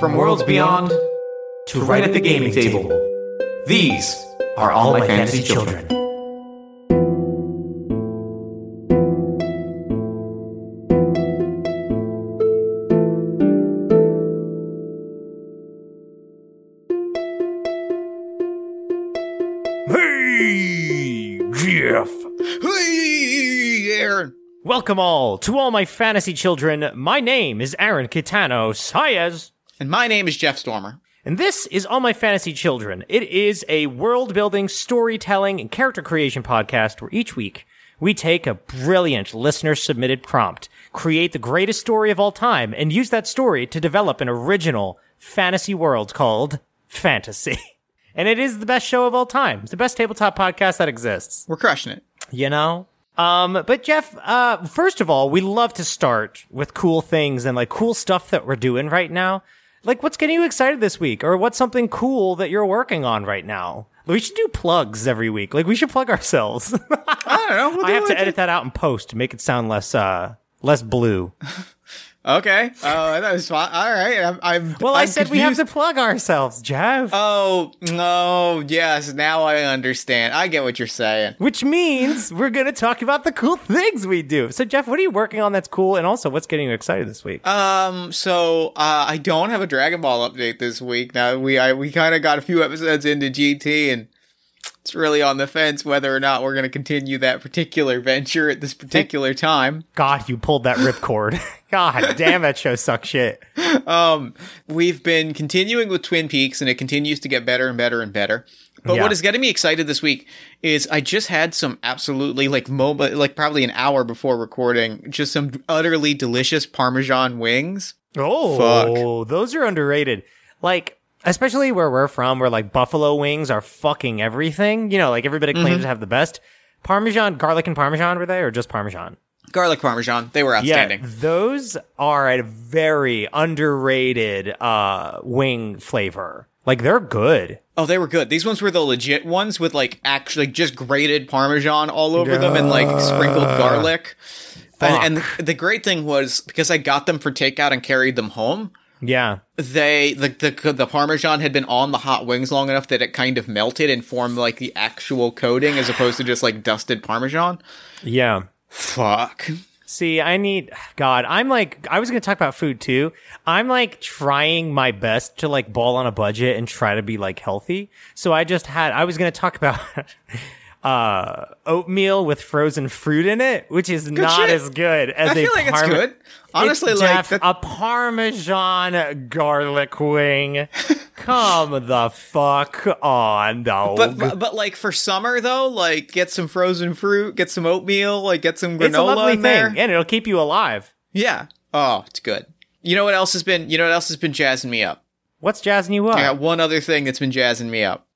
From worlds beyond to right at the gaming table, these are all my fantasy children. Hey, Jeff. Hey, Aaron. Welcome all to all my fantasy children. My name is Aaron Kitano Saez, And my name is Jeff Stormer. and this is All My Fantasy Children. It is a world building, storytelling, and character creation podcast where each week we take a brilliant listener submitted prompt, create the greatest story of all time, and use that story to develop an original fantasy world called Fantasy. And it is the best show of all time. It's the best tabletop podcast that exists. We're crushing it. you know um but jeff uh first of all we love to start with cool things and like cool stuff that we're doing right now like what's getting you excited this week? Or what's something cool that you're working on right now? We should do plugs every week. Like we should plug ourselves. I don't know. We'll i have to edit that out in post to make it sound less uh less blue Okay. Oh, that was fine. All right. I'm. I'm well i I'm said we have to plug ourselves jeff Oh no! Yes, now I understand. I get what you're saying. which means we're gonna talk about the cool things we do so jeff what are you working on that's cool and also what's getting you excited this week Um. So uh, I don't have a Dragon Ball update this week. Now we I we kind of got a few episodes into GT and. It's really on the fence whether or not we're going to continue that particular venture at this particular time. God, you pulled that ripcord. God damn, that show sucks shit. Um, we've been continuing with Twin Peaks, and it continues to get better and better and better. But Yeah. what is getting me excited this week is I just had some absolutely like moment, like probably an hour before recording, just some utterly delicious Parmesan wings. Oh, Fuck. those are underrated. Like, especially where we're from, where like buffalo wings are fucking everything. You know, like everybody claims Mm-hmm. to have the best. Parmesan, garlic and Parmesan were they, or just Parmesan? Garlic Parmesan, they were outstanding. Yeah, those are a very underrated uh wing flavor. Like they're good. Oh, they were good. These ones were the legit ones with like actually just grated Parmesan all over them and like sprinkled garlic. And, and the great thing was because I got them for takeout and carried them home. Yeah. they the, the the parmesan had been on the hot wings long enough that it kind of melted and formed like the actual coating as opposed to just like dusted parmesan. Yeah. Fuck. See, I need God. I'm like, I was gonna talk about food too. I'm like trying my best to like ball on a budget and try to be like healthy. So I just had, I was gonna talk about uh oatmeal with frozen fruit in it, which is not shit. as good as I a feel like it's good. Honestly, It's like that, a parmesan garlic wing. Come the fuck on, dog. but, but but like for summer though, like get some frozen fruit, get some oatmeal, like get some granola it's a lovely there. thing, and it'll keep you alive. Yeah. Oh, it's good. You know what else has been? You know what else has been jazzing me up? What's jazzing you up? I got one other thing that's been jazzing me up.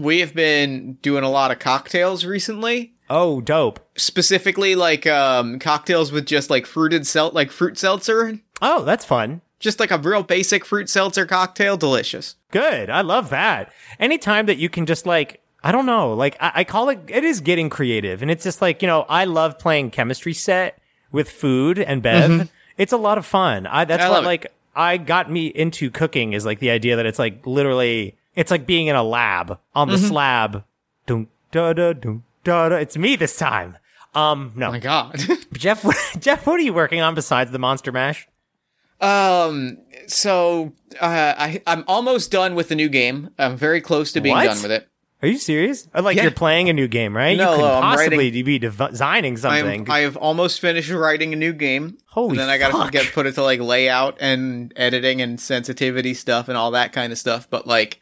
We have been doing a lot of cocktails recently. Oh, dope. specifically like um cocktails with just like fruited sel like fruit seltzer Oh, that's fun. just like a real basic fruit seltzer cocktail delicious Good. I love that. Anytime that you can just like, I don't know, like I, I call it, it is getting creative. And it's just like, you know, I love playing chemistry set with food and Bev. It's a lot of fun. I, that's I what love it. like, I got me into cooking is like the idea that it's like literally, it's like being in a lab on the slab. Dun, da, da, dun, da, da. It's me this time. Um, no. oh my god Jeff, Jeff, what are you working on besides the Monster Mash? um so uh i i'm almost done with the new game i'm very close to being What? done with it Are you serious? Uh, Like Yeah. you're playing a new game, right? No, you couldn't I'm possibly writing- be designing something. I'm, I have almost finished writing a new game. Holy and then I gotta fuck. get put it to like layout and editing and sensitivity stuff and all that kind of stuff. But like,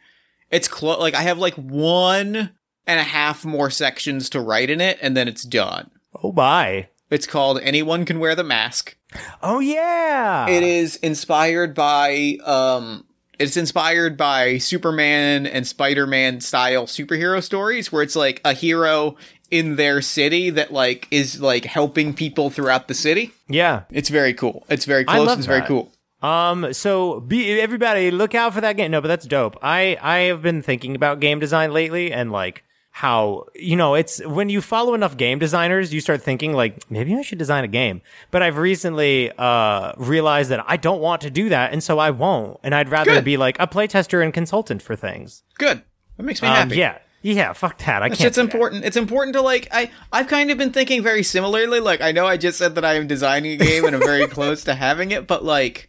it's close. Like I have like one and a half more sections to write in it, and then it's done. oh my! It's called "Anyone Can Wear the Mask." Oh yeah! It is inspired by um it's inspired by Superman and Spider-Man style superhero stories where it's like a hero in their city that like is like helping people throughout the city. Yeah. It's very cool. It's very close. It's very cool. Um. So be everybody look out for that game. No, but that's dope. I I have been thinking about game design lately, and like how you know it's when you follow enough game designers you start thinking like maybe i should design a game but i've recently uh realized that i don't want to do that and so i won't and i'd rather Good. be like a playtester and consultant for things Good. That makes me um, happy. yeah yeah fuck that i It's can't just do that. important. It's important to like. I I've kind of been thinking very similarly. Like I know I just said that I am designing a game and I'm very close to having it, but like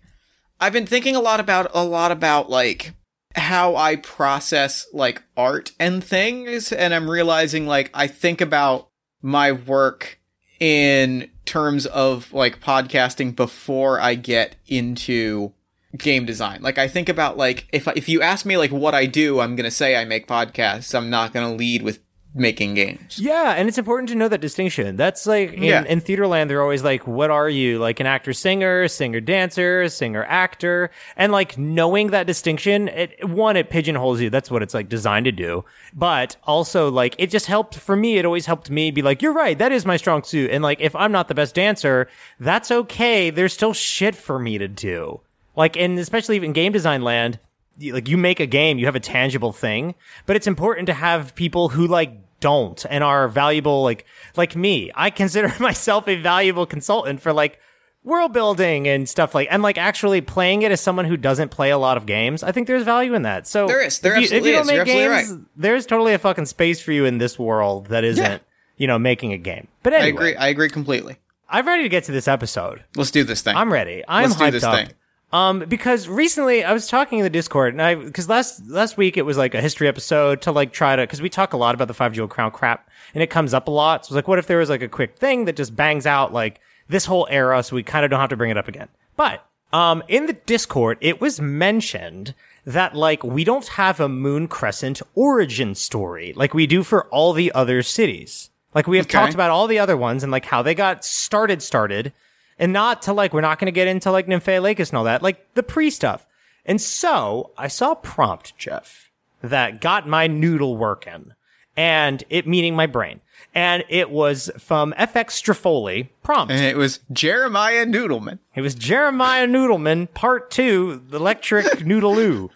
I've been thinking a lot about a lot about like how I process like art and things, and I'm realizing like I think about my work in terms of like podcasting before I get into game design. Like I think about like if if you ask me like what I do, I'm going to say I make podcasts. I'm not going to lead with making games. Yeah, and it's important to know that distinction. That's like in, Yeah. in Theaterland, they're always like, "What are you? Like an actor, singer, singer, dancer, singer, actor?" And like knowing that distinction, it one it pigeonholes you. That's what it's like designed to do. But also like it just helped for me. It always helped me be like, "You're right. That is my strong suit." And like if I'm not the best dancer, that's okay. There's still shit for me to do. Like, and especially in game design land, like you make a game, you have a tangible thing, but it's important to have people who like don't and are valuable, like, like me. I consider myself a valuable consultant for like world building and stuff like, and like actually playing it as someone who doesn't play a lot of games. I think there's value in that. So There is. There if you, if you don't is. make You're absolutely games, there's totally a fucking space for you in this world that isn't, you know, making a game. But anyway, I agree. I agree completely. I'm ready to get to this episode. Let's do this thing. I'm ready. I'm Let's hyped this up. thing. Um, because recently I was talking in the Discord, and I because last last week it was like a history episode to like try to because we talk a lot about the five jewel crown crap, and it comes up a lot. So it's like, what if there was like a quick thing that just bangs out like this whole era, so we kind of don't have to bring it up again. But um, in the Discord, it was mentioned that like we don't have a Moon Crescent origin story like we do for all the other cities. Like we have Okay. talked about all the other ones and like how they got started started and not to like we're not going to get into like Nymphaea Lacus and all that, like the pre stuff. And so I saw a prompt, Jeff, that got my noodle working, and it meeting my brain, and it was from FX Strafoli prompt. And it was Jeremiah Noodleman. It was Jeremiah Noodleman Part Two, the Electric Noodaloo.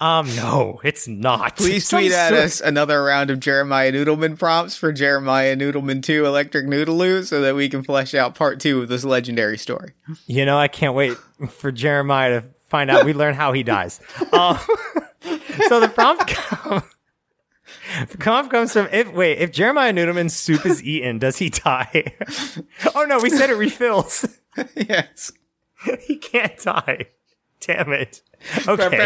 Um, no, it's not. Please tweet at us another round of Jeremiah Noodleman prompts for Jeremiah Noodleman 2 Electric Noodaloo so that we can flesh out part two of this legendary story. You know, I can't wait for Jeremiah to find out. We learn how he dies. Um, so the prompt comes. Prompt comes from if wait if Jeremiah Noodleman's soup is eaten, does he die? oh no, we said it refills. yes. he can't die. Damn it. Okay.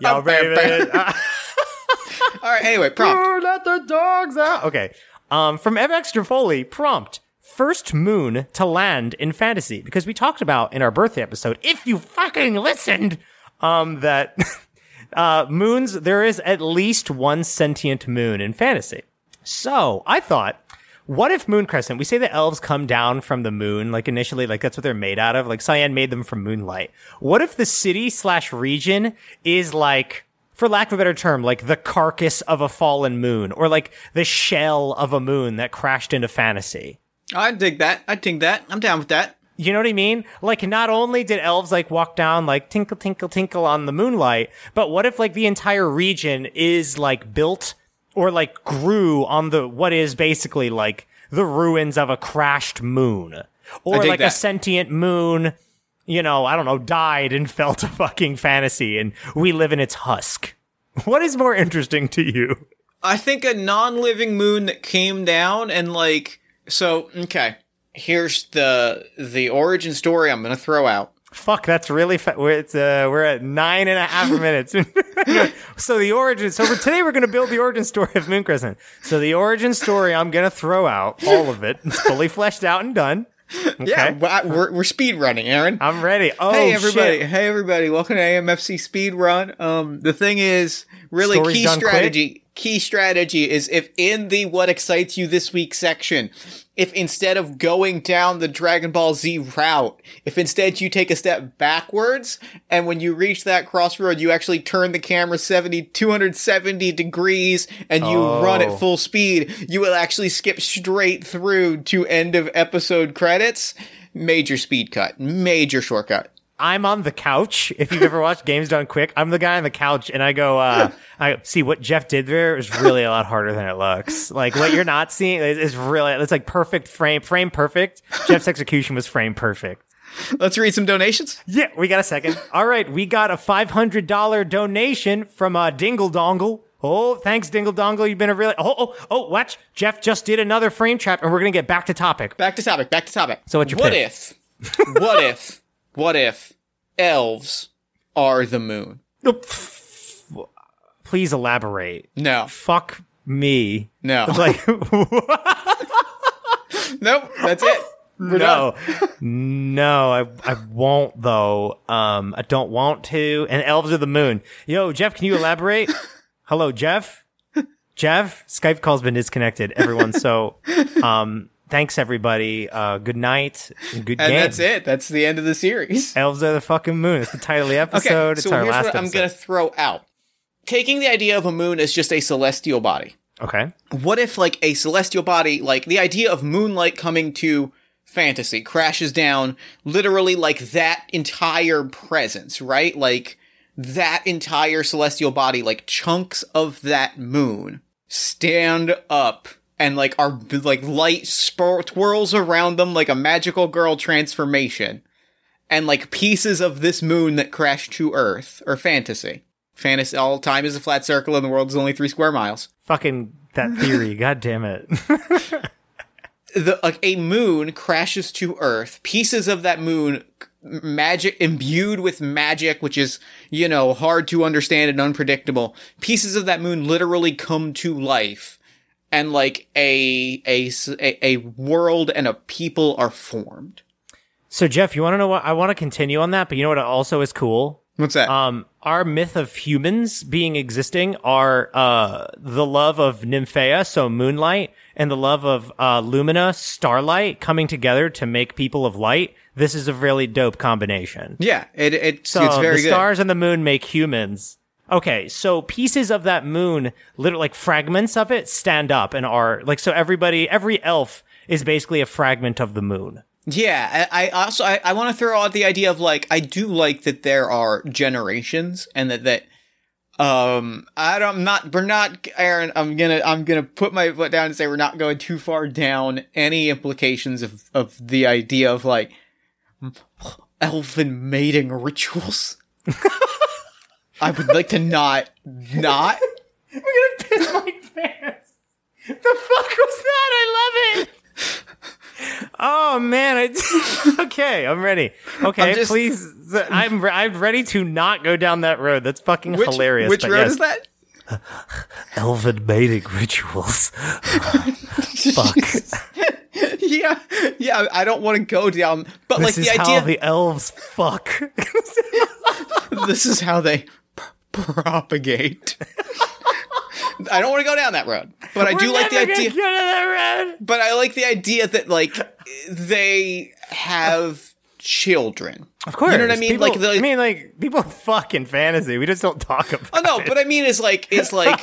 Y'all ready? All right, anyway, prompt. Let the dogs out. Okay. Um, from Ev Extra Foley, prompt. First moon to land in fantasy. Because we talked about in our birthday episode, if you fucking listened, um, that, uh, moons, there is at least one sentient moon in fantasy. So I thought, what if Moon Crescent? We say the elves come down from the moon, like initially, like that's what they're made out of. Like Cyan made them from moonlight. What if the city slash region is like, for lack of a better term, like the carcass of a fallen moon, or like the shell of a moon that crashed into fantasy? I dig that. I dig that. I'm down with that. You know what I mean? Like, not only did elves like walk down like tinkle, tinkle, tinkle on the moonlight, but what if like the entire region is like built or like grew on the what is basically like the ruins of a crashed moon, or like a sentient moon? You know, I don't know, died and fell to fucking fantasy, and we live in its husk. What is more interesting to you? I think a non-living moon that came down and like so okay. Here's the the origin story I'm gonna throw out. Fuck, that's really fa- we're, it's, uh, we're at nine and a half minutes. so the origin. So for today, we're going to build the origin story of Moon Crescent. So the origin story, I'm going to throw out all of it. It's fully fleshed out and done. Okay. Yeah, we're we're speed running, Aaron. I'm ready. Oh, hey everybody! shit. Hey everybody! Welcome to AMFC Speed Run. Um, the thing is, really Story's key strategy. quick? Key strategy is if in the what excites you this week section, if instead of going down the Dragon Ball Z route, if instead you take a step backwards and when you reach that crossroad, you actually turn the camera 70, 270 degrees and you run Oh. at full speed, you will actually skip straight through to end of episode credits. Major speed cut, major shortcut. I'm on the couch. If you've ever watched Games Done Quick, I'm the guy on the couch and I go, uh, I see what Jeff did there is really a lot harder than it looks. Like what you're not seeing is, really, it's like perfect frame, frame perfect. Jeff's execution was frame perfect. Let's read some donations. Yeah, we got a second. All right, we got a $500 donation from uh, Dingle Dongle. Oh, thanks, Dingle Dongle. You've been a really. Oh, oh, oh, watch. Jeff just did another frame trap, and we're going to get back to topic. Back to topic. Back to topic. So what's your what pick? if? what if? What if elves are the moon? Please elaborate. No, Fuck me. no, Like, nope. That's it. We're no, no, I, I won't though. Um, I don't want to. And elves of the moon. Yo, Jeff, can you elaborate? Hello, Jeff. Jeff, Skype call's been disconnected. Everyone, so um, thanks everybody. Uh, good night. and Good And game. that's it. That's the end of the series. Elves are the fucking moon. It's the title of the episode. Okay, it's so our here's last what I'm episode. gonna throw out. Taking the idea of a moon as just a celestial body. Okay. What if, like, a celestial body, like the idea of moonlight coming to fantasy crashes down, literally like that entire presence, right? Like that entire celestial body, like chunks of that moon stand up and like are like light spur- twirls around them like a magical girl transformation. And like pieces of this moon that crash to Earth or fantasy. Fantasy, all time is a flat circle and the world is only three square miles. Fucking that theory. God damn it. the like a moon crashes to earth pieces of that moon magic imbued with magic which is you know hard to understand and unpredictable pieces of that moon literally come to life and like a a a world and a people are formed so Jeff, you want to know what? I want to continue on that, but you know what also is cool? what's that Um, our myth of humans being existing are uh the love of Nymphaea, so moonlight, and the love of uh Lumina, starlight, coming together to make people of light. This is a really dope combination. yeah it, it So it's very the good stars and the moon make humans. Okay, so pieces of that moon, literally like fragments of it, stand up and are like so. Everybody, every elf is basically a fragment of the moon. Yeah, I, I also I, I want to throw out the idea of like I do like that there are generations and that that um I don't I'm not we're not Aaron I'm gonna I'm gonna put my foot down and say we're not going too far down any implications of of the idea of like elfin mating rituals. I would like to not not I'm gonna piss my pants. The fuck was that? I love it. Oh man, I okay. I'm ready. Okay, I'm just- please. I'm re- I'm ready to not go down that road. That's fucking which hilarious. which road yes. is that? Elven mating rituals. Fuck. yeah, yeah. I don't want to go down, but like this the is idea. how the elves fuck. this is how they propagate. I don't want to go down that road, but I do like the idea. Get on that road. But I like the idea that like they have children. Of course, you know what I mean. People- like the. I mean, like people fuck in fantasy. We just don't talk about. Oh no, it. but I mean, it's like it's like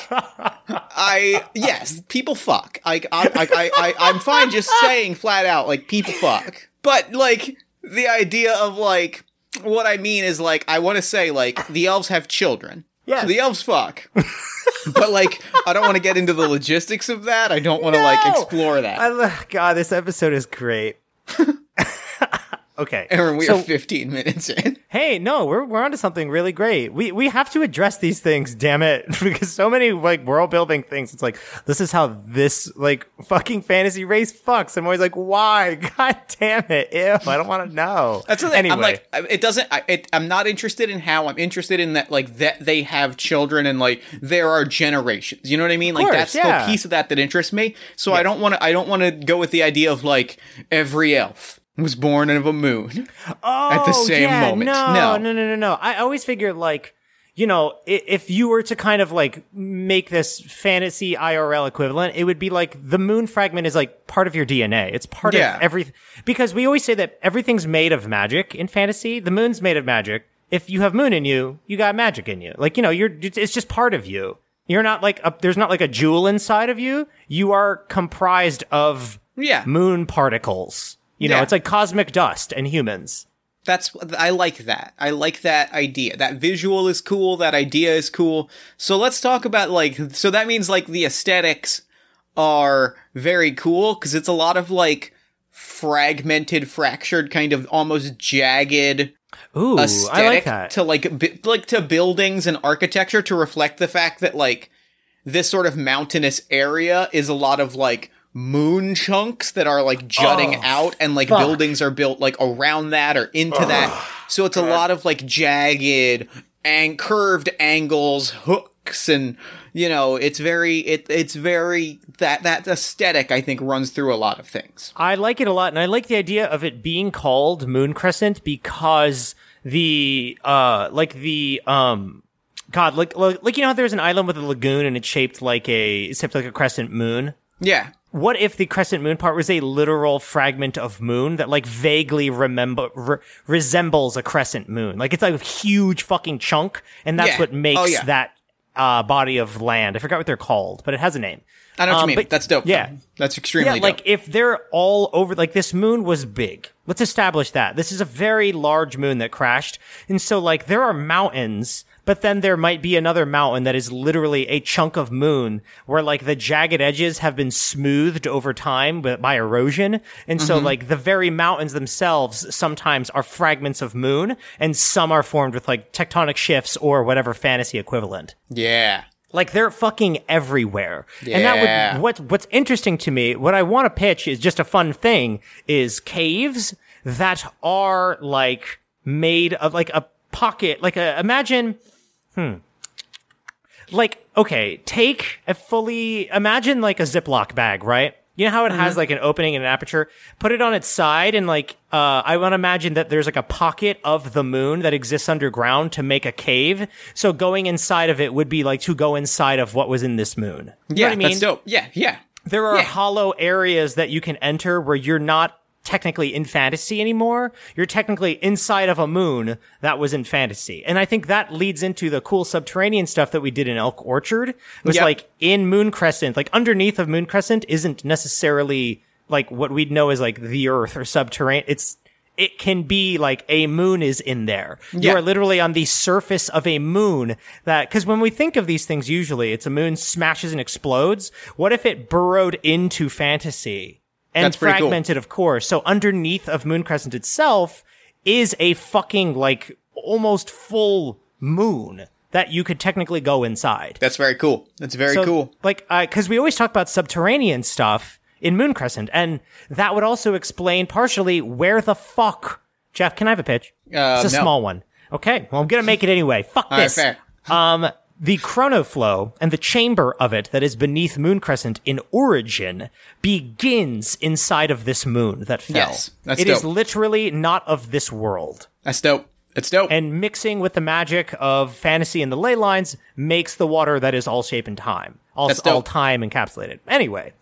I yes, people fuck. Like I I I, I I'm fine just saying flat out like people fuck. But like the idea of like what I mean is like I want to say like the elves have children. Yeah, So the elves fuck. but like I don't want to get into the logistics of that. I don't want to like explore that. I God, this episode is great. okay, Aaron, we so, are 15 minutes in. Hey, no, we're we're onto something really great. We we have to address these things, damn it, because so many like world building things. It's like this is how this like fucking fantasy race fucks. I'm always like, why? God damn it! Ew, I don't want to know. That's the thing. anyway. I'm like, it doesn't. I, it, I'm not interested in how. I'm interested in that, like that they have children and like there are generations. You know what I mean? Like course, that's yeah. the piece of that that interests me. So I don't want to. I don't want to go with the idea of like every elf was born of a moon. oh, at the oh, same yeah, moment. No, No. no, no, no, no. I always figured like. You know, if you were to kind of like make this fantasy IRL equivalent, it would be like the moon fragment is like part of your DNA. It's part Yeah. of every because we always say that everything's made of magic in fantasy. The moon's made of magic. If you have moon in you, you got magic in you. Like, you know, you're it's just part of you. You're not like a, there's not like a jewel inside of you. You are comprised of Yeah. moon particles. You know, Yeah. it's like cosmic dust and humans. That's I like that. I like that idea. That visual is cool. That idea is cool. So let's talk about like. So that means like the aesthetics are very cool because it's a lot of like fragmented, fractured, kind of almost jagged Ooh, I aesthetic like that. to like bi- like to buildings and architecture to reflect the fact that like this sort of mountainous area is a lot of like moon chunks that are like jutting Oh, out and like fuck. buildings are built like around that or into that. So it's a lot of like jagged and curved angles hooks and you know it's very it it's very that that aesthetic i think runs through a lot of things. I like it a lot, and I like the idea of it being called Moon Crescent because the uh like the um God like like, you know there's an island with a lagoon and it's shaped like a it's shaped like a crescent moon. yeah What if the crescent moon part was a literal fragment of moon that like vaguely remember re- resembles a crescent moon? Like it's like a huge fucking chunk, and that's Yeah. what makes Oh, yeah. that uh body of land. I forgot what they're called, but it has a name. i know what Um, you mean but- that's dope yeah. that's extremely Yeah, dope like if they're all over, like this moon was big. Let's establish that. This is a very large moon that crashed. And so like there are mountains, but then there might be another mountain that is literally a chunk of moon where like the jagged edges have been smoothed over time by erosion. And so mm-hmm. like the very mountains themselves sometimes are fragments of moon and some are formed with like tectonic shifts or whatever fantasy equivalent. yeah Like they're fucking everywhere. And that would what what's interesting to me, what I want to pitch is just a fun thing is caves that are like made of like a pocket, like a imagine hmm. Like okay, take a fully imagine like a Ziploc bag, right? You know how it has like an opening and an aperture? Put it on its side and like uh I want to imagine that there's like a pocket of the moon that exists underground to make a cave. So going inside of it would be like to go inside of what was in this moon. You know yeah what I mean? that's dope yeah yeah There are Yeah. hollow areas that you can enter where you're not technically in fantasy anymore. You're technically inside of a moon that was in fantasy. And I think that leads into the cool subterranean stuff that we did in Elk Orchard. It was Yep. like in Moon Crescent, like underneath of Moon Crescent isn't necessarily like what we'd know as like the earth or subterranean. It's it can be like a moon is in there. You are literally on the surface of a moon that, cause when we think of these things, usually it's a moon smashes and explodes. What if it burrowed into fantasy and That's pretty cool. fragmented, of course? So underneath of Moon Crescent itself is a fucking like almost full moon that you could technically go inside. That's very cool. That's very So, cool. Like, because we always talk about subterranean stuff in Moon Crescent, and that would also explain partially where the fuck. Jeff, can I have a pitch? Uh, it's a no. small one. Okay, well, I'm gonna make it anyway. Fuck right, this. fair. Um, the chronoflow and the chamber of it that is beneath Moon Crescent in origin begins inside of this moon that fell. Yes, that's It is dope. literally not of this world That's dope. It's dope. and mixing with the magic of fantasy and the ley lines makes the water that is all shape and time, all, That's all time encapsulated. Anyway,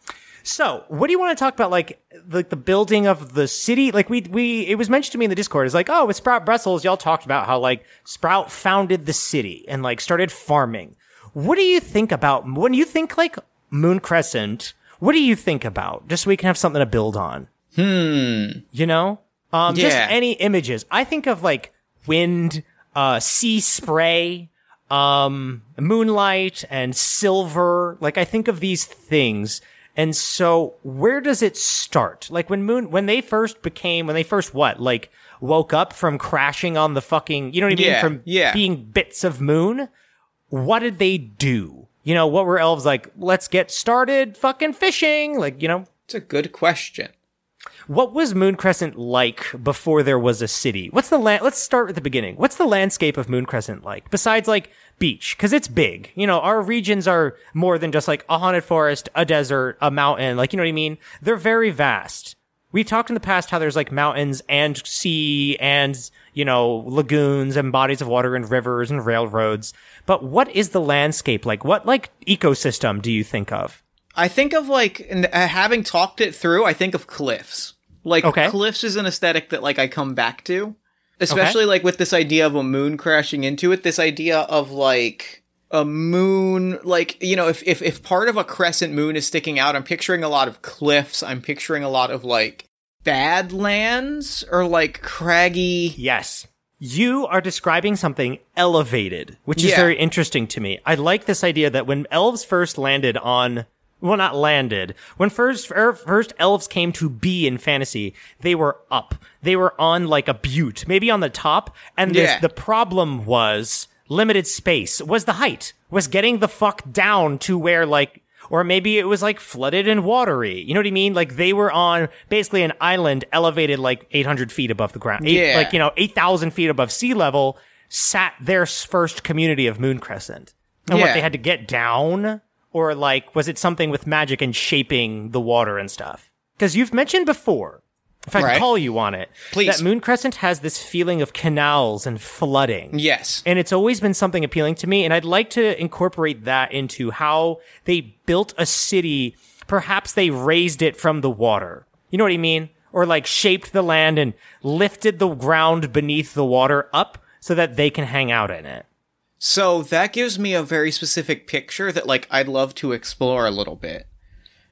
so what do you want to talk about? Like, like the building of the city. Like we we it was mentioned to me in the Discord. It's like, oh, with Sprout Brussels, y'all talked about how like Sprout founded the city and like started farming. What do you think about when you think like Moon Crescent? What do you think about? Just so we can have something to build on. Hmm. You know, um, just any images. I think of like wind, uh, sea spray, um, moonlight and silver. Like I think of these things. And so where does it start? Like when moon, when they first became, when they first what? Like woke up from crashing on the fucking, you know what I mean? Yeah, From yeah. being bits of moon. What did they do? You know, what were elves like? Let's get started fucking fishing. Like, you know, It's a good question. What was Moon Crescent like before there was a city? What's the land? Let's start at the beginning. What's the landscape of Moon Crescent like besides like beach? Because it's big. You know, our regions are more than just like a haunted forest, a desert, a mountain. Like, you know what I mean? They're very vast. We talked in the past how there's like mountains and sea and, you know, lagoons and bodies of water and rivers and railroads. But what is the landscape like? What like ecosystem do you think of? I think of like uh, having talked it through. I think of cliffs. Like Okay. cliffs is an aesthetic that like I come back to, especially like with this idea of a moon crashing into it. This idea of like a moon, like you know, if if if part of a crescent moon is sticking out, I'm picturing a lot of cliffs. I'm picturing a lot of like badlands or like craggy. Yes. You are describing something elevated, which is Yeah. very interesting to me. I like this idea that when elves first landed on, well, not landed, when first, er, first elves came to be in fantasy, they were up. They were on like a butte, maybe on the top. And the- Yeah. the problem was limited space, was the height, was getting the fuck down to where like, or maybe it was like flooded and watery. You know what I mean? Like they were on basically an island elevated like 800 feet above the ground. Eight- Yeah. Like, you know, 8,000 feet above sea level sat their first community of Moon Crescent. And what they had to get down or like, was it something with magic and shaping the water and stuff? Cause you've mentioned before, if I Right. call you on it, Please. that Moon Crescent has this feeling of canals and flooding. Yes. And it's always been something appealing to me. And I'd like to incorporate that into how they built a city. Perhaps they raised it from the water. You know what I mean? Or like shaped the land and lifted the ground beneath the water up so that they can hang out in it. So that gives me a very specific picture that like I'd love to explore a little bit.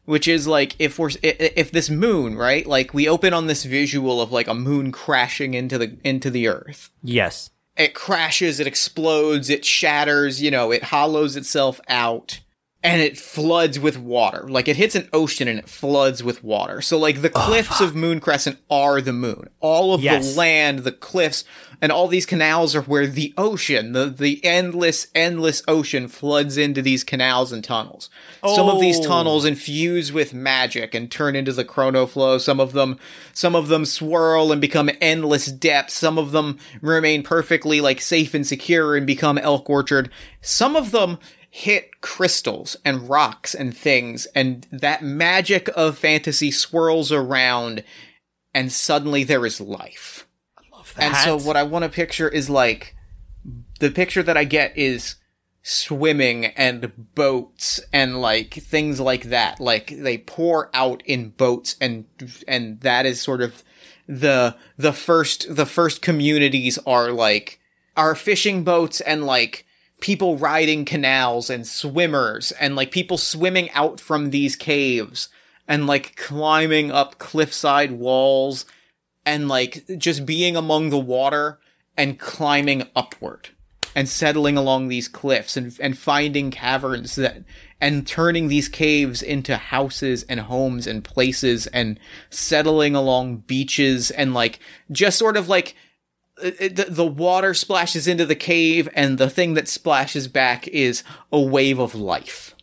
Which is like if we're if this moon, right? Like we open on this visual of like a moon crashing into the into the earth. Yes. It crashes, it explodes, it shatters, you know, it hollows itself out and it floods with water. Like it hits an ocean and it floods with water. So like the cliffs of Moon Crescent are the moon. All of Yes. the land, the cliffs, and all these canals are where the ocean, the the endless, endless ocean floods into these canals and tunnels. Some of these Oh. tunnels infuse with magic and turn into the chrono flow. Some of them some of them swirl and become endless depths. Some of them remain perfectly like safe and secure and become Elk Orchard. Some of them hit crystals and rocks and things and that magic of fantasy swirls around and suddenly there is life. I love that. And so what I want to picture is like the picture that I get is swimming and boats and like things like that. Like they pour out in boats and and that is sort of the the first the first communities are like are fishing boats and like people riding canals and swimmers and like people swimming out from these caves and like climbing up cliffside walls and like just being among the water and climbing upward and settling along these cliffs and, and finding caverns that and turning these caves into houses and homes and places and settling along beaches and like just sort of like the, the water splashes into the cave and the thing that splashes back is a wave of life.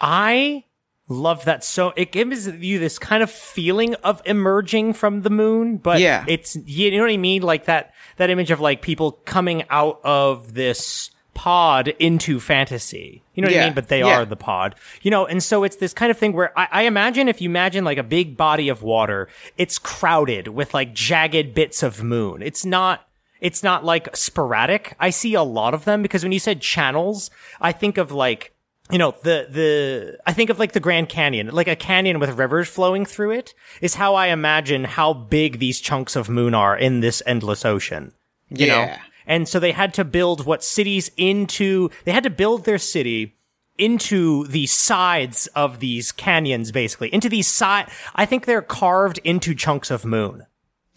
I love that so it gives you this kind of feeling of emerging from the moon but Yeah. it's you know what i mean like that that image of like people coming out of this pod into fantasy you know what i mean but they Yeah. are the pod you know and so it's this kind of thing where I, I imagine if you imagine like a big body of water it's crowded with like jagged bits of moon it's not it's not like sporadic. I see a lot of them because when you said channels, I think of like, you know, the, the, I think of like the Grand Canyon, like a canyon with rivers flowing through it is how I imagine how big these chunks of moon are in this endless ocean. You know? Yeah. And so they had to build what cities into, they had to build their city into the sides of these canyons, basically, into these side, I think they're carved into chunks of moon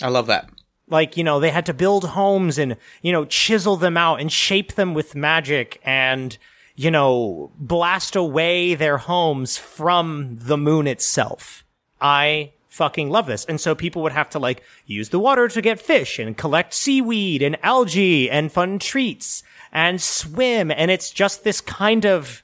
I love that. Like you know they had to build homes and you know chisel them out and shape them with magic and you know blast away their homes from the moon itself. I fucking love this. And so people would have to like use the water to get fish and collect seaweed and algae and fun treats and swim. And it's just this kind of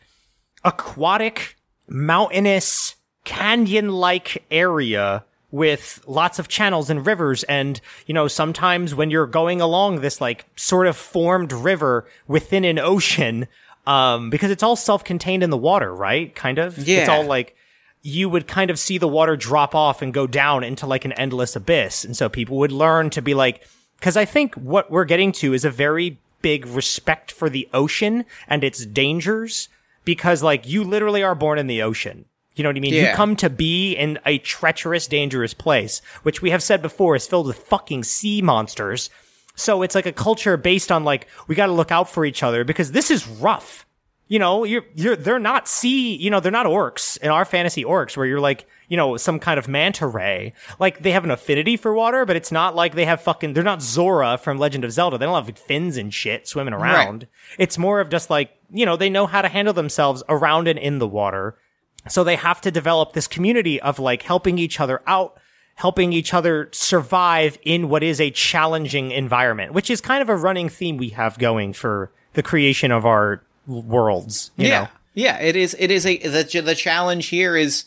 aquatic, mountainous, canyon like area with lots of channels and rivers. And, you know, sometimes when you're going along this like sort of formed river within an ocean, um, because it's all self contained in the water, right? Kind of. yeah It's all like, you would kind of see the water drop off and go down into like an endless abyss. And so people would learn to be like, cause I think what we're getting to is a very big respect for the ocean and its dangers because like you literally are born in the ocean. You know what I mean? You come to be in a treacherous, dangerous place, which we have said before is filled with fucking sea monsters. So it's like a culture based on like, we gotta look out for each other because this is rough. You know, you're, you're, they're not sea, you know, they're not orcs in our fantasy orcs where you're like, you know, some kind of manta ray. Like they have an affinity for water, but it's not like they have fucking, they're not Zora from Legend of Zelda. They don't have fins and shit swimming around. It's more of just like, you know, they know how to handle themselves around and in the water. So they have to develop this community of like helping each other out, helping each other survive in what is a challenging environment, which is kind of a running theme we have going for the creation of our worlds. You yeah. Know? Yeah, it is. It is a the the challenge here is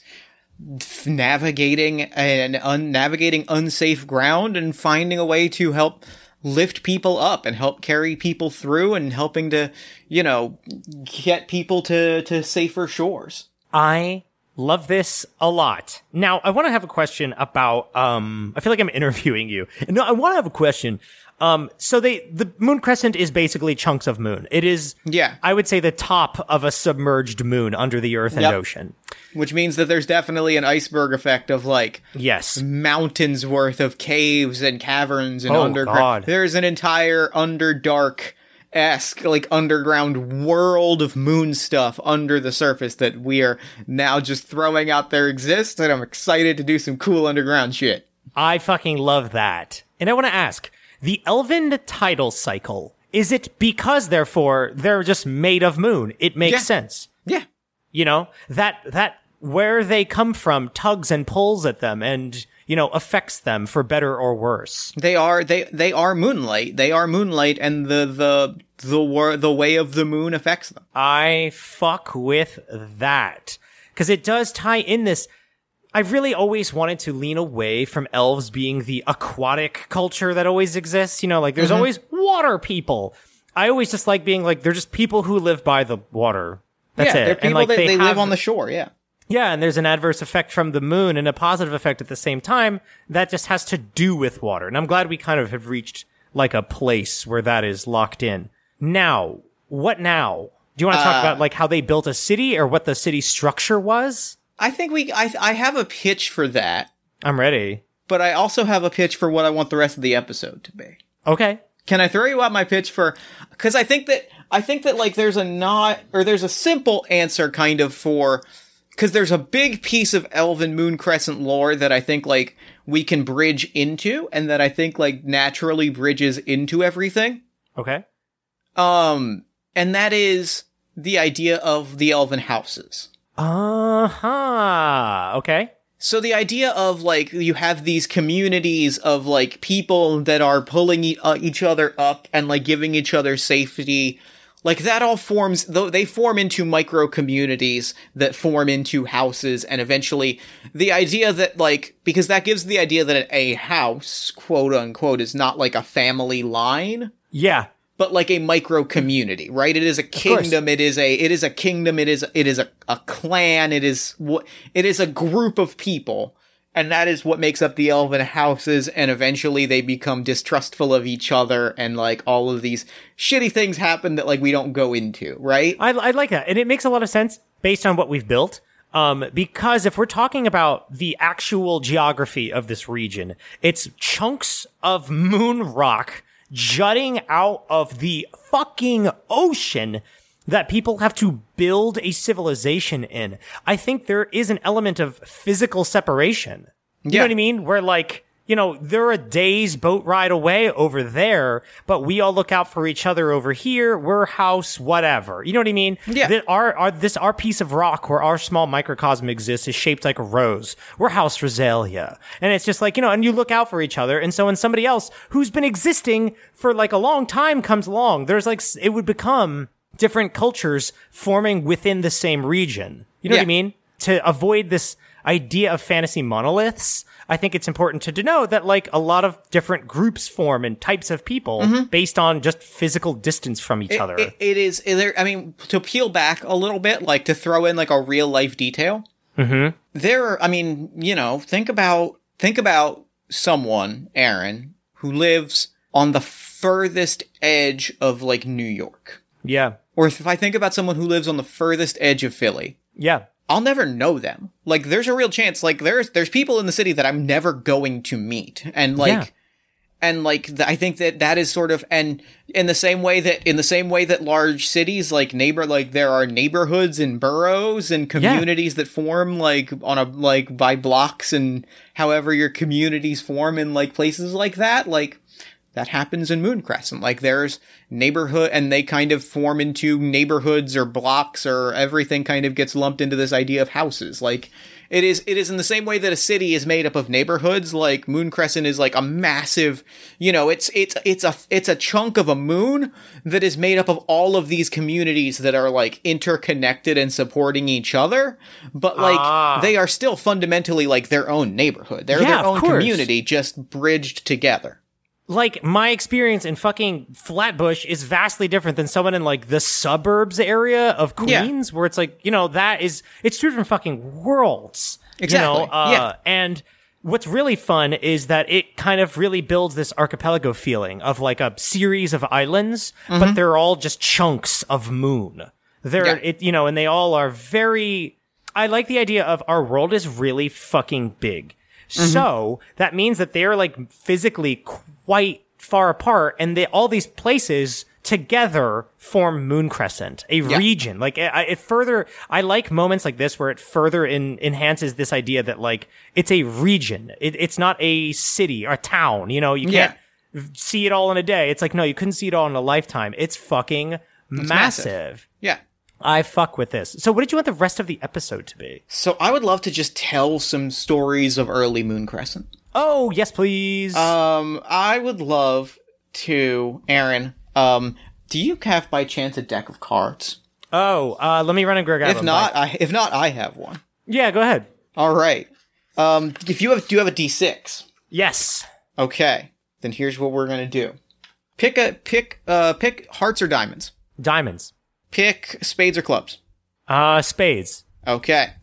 navigating and un, navigating unsafe ground and finding a way to help lift people up and help carry people through and helping to you know get people to to safer shores. I love this a lot. Now, I want to have a question about um I feel like I'm interviewing you. No, I want to have a question. Um so they the moon crescent is basically chunks of moon. It is Yeah. I would say the top of a submerged moon under the earth and Yep. ocean. Which means that there's definitely an iceberg effect of like Yes. mountains worth of caves and caverns and Oh, underground. God. There's an entire underdark esque like underground world of moon stuff under the surface that we are now just throwing out there exists, and I'm excited to do some cool underground shit. I fucking love that. And I want to ask, the elven tidal cycle, is it because therefore they're just made of moon? It makes Yeah. sense. Yeah. you know that that where they come from tugs and pulls at them and you know affects them for better or worse. They are they they are moonlight. They are moonlight and the the the war, the way of the moon affects them. i fuck with that. Because it does tie in this i've really always wanted to lean away from elves being the aquatic culture that always exists. You know like there's mm-hmm. always water people. I always just like being like they're just people who live by the water. That's yeah, it. They're people and like that they, have, live on the shore, yeah. Yeah, and there's an adverse effect from the moon and a positive effect at the same time that just has to do with water. And I'm glad we kind of have reached like a place where that is locked in. Now, what now? Do you want to talk Uh, about like how they built a city or what the city structure was? I think we I I have a pitch for that, I'm ready. but I also have a pitch for what I want the rest of the episode to be. Okay. Can I throw you out my pitch for? Because I think that I think that like there's a not or there's a simple answer kind of for because there's a big piece of Elven Moon Crescent lore that I think like we can bridge into, and that I think like naturally bridges into everything. Okay. Um, and that is the idea of the Elven houses. Uh huh. Okay. So the idea of like you have these communities of like people that are pulling e- uh, each other up and like giving each other safety, like that all forms though they form into micro communities that form into houses and eventually the idea that like because that gives the idea that a house quote unquote is not like a family line Yeah. but like a micro community, right? It is a kingdom. It is a it is a kingdom. It is it is a, a clan. It is what it is a group of people, and that is what makes up the elven houses. And eventually, they become distrustful of each other, and like all of these shitty things happen that like we don't go into, right? I, I like that. And it makes a lot of sense based on what we've built. Um, because if we're talking about the actual geography of this region, it's chunks of moon rock jutting out of the fucking ocean that people have to build a civilization in. I think there is an element of physical separation. You Yeah. know what I mean? Where like, you know, they're a day's boat ride away over there, but we all look out for each other over here. We're house, whatever. You know what I mean? Yeah. That our, our, this, our piece of rock where our small microcosm exists is shaped like a rose. We're house Rosalia. And it's just like, you know, and you look out for each other. And so when somebody else who's been existing for like a long time comes along, there's like, it would become different cultures forming within the same region. You know what I mean? To avoid this idea of fantasy monoliths, I think it's important to denote that like a lot of different groups form and types of people based on just physical distance from each other. Mm-hmm. It- it is. There, I mean, to peel back a little bit, like to throw in like a real life detail. Mm-hmm. There, are, I mean, you know, think about think about someone, Aaron, who lives on the furthest edge of like New York, yeah. Or if I think about someone who lives on the furthest edge of Philly. Yeah. I'll never know them. Like, there's a real chance. Like, there's there's people in the city that I'm never going to meet, and like, Yeah. and like th- I think that that is sort of and in the same way that in the same way that large cities like neighbor like there are neighborhoods and boroughs and communities that form like on a like by blocks and however your communities form in like places like that like that happens in Moon Crescent. Like there's neighborhood and they kind of form into neighborhoods or blocks or everything kind of gets lumped into this idea of houses. Like it is it is in the same way that a city is made up of neighborhoods, like Moon Crescent is like a massive, you know, it's it's it's a it's a chunk of a moon that is made up of all of these communities that are like interconnected and supporting each other, but like Ah. they are still fundamentally like their own neighborhood. They're Yeah, their own community just bridged together. Like my experience in fucking Flatbush is vastly different than someone in like the suburbs area of Yeah. Queens, where it's like you know that is it's two different fucking worlds. Exactly. You know? uh, Yeah. And what's really fun is that it kind of really builds this archipelago feeling of like a series of islands, but they're all just chunks of moon. They're Mm-hmm. Yeah. it you know, and they all are very. I like the idea of our world is really fucking big. Mm-hmm. So that means that they're like physically quite far apart, and they all these places together form Moon Crescent, a region. Like it, I- it further, I like moments like this where it further in, enhances this idea that like it's a region. It, it's not a city or a town. You know, you can't see it all in a day. It's like no, you couldn't see it all in a lifetime. It's fucking massive. massive. Yeah. I fuck with this. So, what did you want the rest of the episode to be? So I would love to just tell some stories of early Moon Crescent. Oh, yes, please. Um, I would love to, Aaron. Um, do you have by chance a deck of cards? oh, uh, let me run and grab If not, I if not, I have one. yeah, go ahead. All right. Um, if you have, do you have a D6? Yes. Okay. Then here's what we're gonna do. Pick a pick. Uh, pick hearts or diamonds. Diamonds. Pick spades or clubs. Uh, spades. Okay.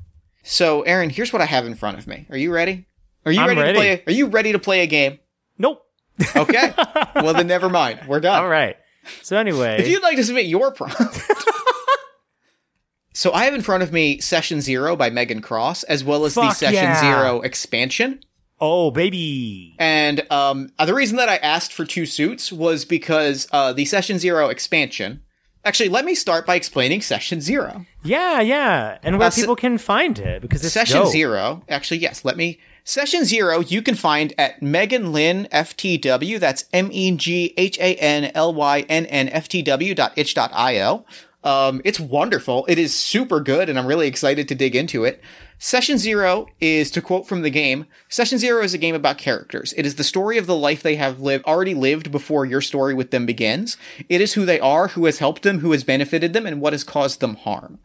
So, Aaron, here's what I have in front of me. Are you ready? Are you ready, ready. to play? Are you ready to play a game? Nope. Okay. well, then never mind. We're done. All right. So anyway, If you'd like to submit your prompt. so I have in front of me Session Zero by Meghan Cross, as well as the Session yeah. Zero expansion. oh baby, And um, uh, the reason that I asked for two suits was because uh, the Session Zero expansion. Actually, let me start by explaining Session Zero. yeah, yeah, and where Uh, people can find it because Session dope. Zero, actually, yes, let me. Session Zero, you can find at Meghan Lynn FTW. That's M E G H A N L Y N N F T W dot itch dot io. Um, it's wonderful. It is super good, and I'm really excited to dig into it. Session Zero is, to quote from the game, Session Zero is a game about characters. It is the story of the life they have lived, already lived before your story with them begins. It is who they are, who has helped them, who has benefited them, and what has caused them harm.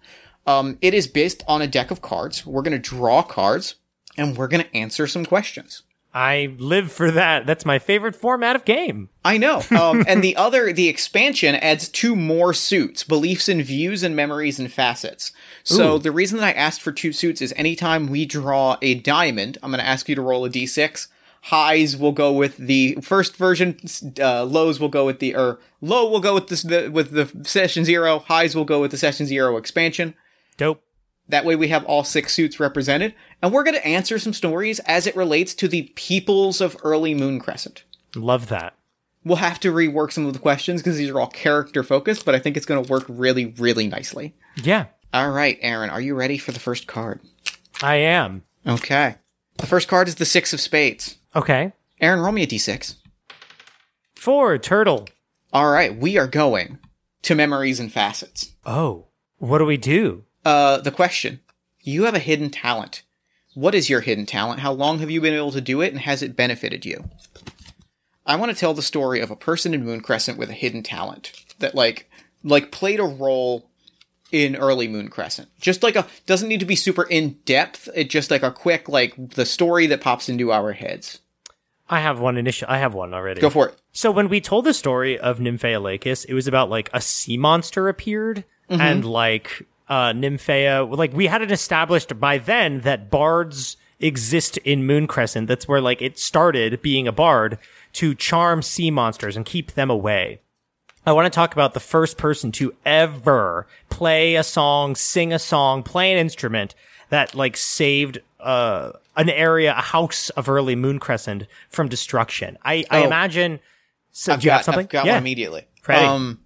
Um, it is based on a deck of cards. We're going to draw cards and we're going to answer some questions. I live for that. That's my favorite format of game. I know. Um, and the other, the expansion adds two more suits, beliefs and views and memories and facets. So Ooh. the reason that I asked for two suits is anytime we draw a diamond, I'm going to ask you to roll a d6. Highs will go with the first version. Uh, lows will go with the, or low will go with this, the, with the session zero. Highs will go with the session zero expansion. Dope. That way we have all six suits represented, and we're going to answer some stories as it relates to the peoples of early Moon Crescent. Love that. We'll have to rework some of the questions because these are all character focused, but I think it's going to work really, really nicely. Yeah, All right, Aaron, are you ready for the first card? I am. Okay. The first card is the Six of Spades. Okay. Aaron, roll me a d6. Four turtle. All right, we are going to memories and facets. Oh, what do we do? Uh, the question You have a hidden talent. What is your hidden talent? How long have you been able to do it, and has it benefited you? I want to tell the story of a person in Moon Crescent with a hidden talent that, like, like played a role in early Moon Crescent. Just like a doesn't need to be super in depth. It just like a quick like the story that pops into our heads. I have one initial. I have one already. Go for it. So when we told the story of Nymphea Lakis, it was about like a sea monster appeared and like uh Nymphea like we had it established by then that bards exist in Moon Crescent. That's where like it started being a bard to charm sea monsters and keep them away. I want to talk about the first person to ever play a song, sing a song, play an instrument that like saved uh an area, a house of early Moon Crescent from destruction. I, I Oh. imagine. So, I've do you got, have something? I've got yeah. one immediately. Ready. Um,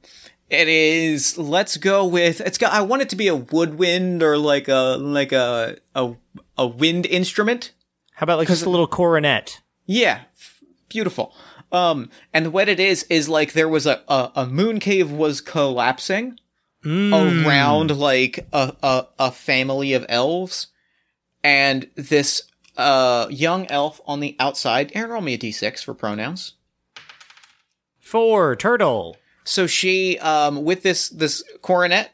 it is. Let's go with. It's got. I want it to be a woodwind or like a like a a a wind instrument. How about like just a little coronet? Yeah, beautiful. Um, and what it is is like there was a a, a moon cave was collapsing around like a, a a family of elves, and this uh young elf on the outside. Roll me a d6 for pronouns. Four turtle. So she, um, with this this coronet,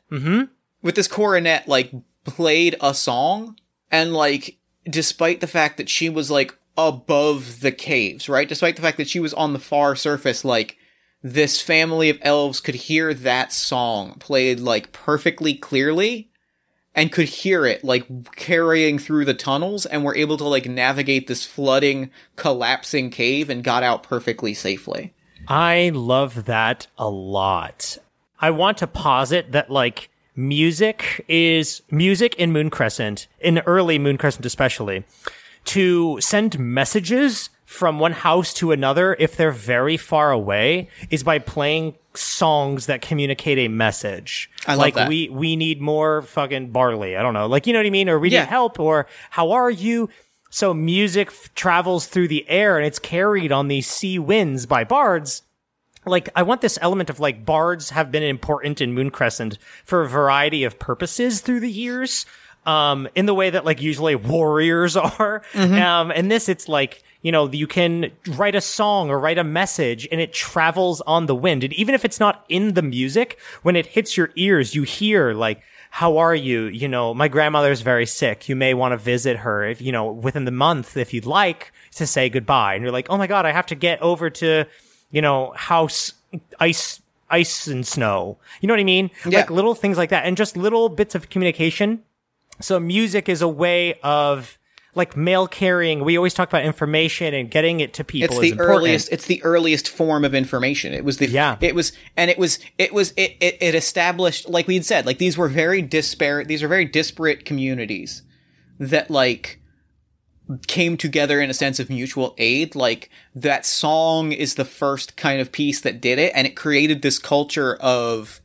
with this coronet, like played a song, and like, despite the fact that she was like above the caves, right? Despite the fact that she was on the far surface, like this family of elves could hear that song played like perfectly clearly and could hear it like carrying through the tunnels and were able to like navigate this flooding collapsing cave and got out perfectly safely I love that a lot. I want to posit that like music is music in Moon Crescent, in early Moon Crescent especially, to send messages from one house to another if they're very far away is by playing songs that communicate a message. I love like that. we we need more fucking barley. I don't know. Like you know what I mean? Or we Yeah. need help or how are you? So music f- travels through the air and it's carried on these sea winds by bards like I want this element of like bards have been important in Moon Crescent for a variety of purposes through the years. Um, in the way that like usually warriors are. Um, and this, it's like, you know, you can write a song or write a message and it travels on the wind. And even if it's not in the music, when it hits your ears, you hear like, how are you? You know, my grandmother's very sick. You may want to visit her if, you know, within the month, if you'd like to say goodbye. And you're like, oh my God, I have to get over to, you know, house ice, ice and snow. You know what I mean? Yeah. Like little things like that and just little bits of communication. So music is a way of like mail carrying. We always talk about information and getting it to people it's the earliest it's the earliest form of information it was the Yeah. it was and it was it was it, it, it established like we had said like these were very disparate these are very disparate communities that like came together in a sense of mutual aid like that song is the first kind of piece that did it and it created this culture of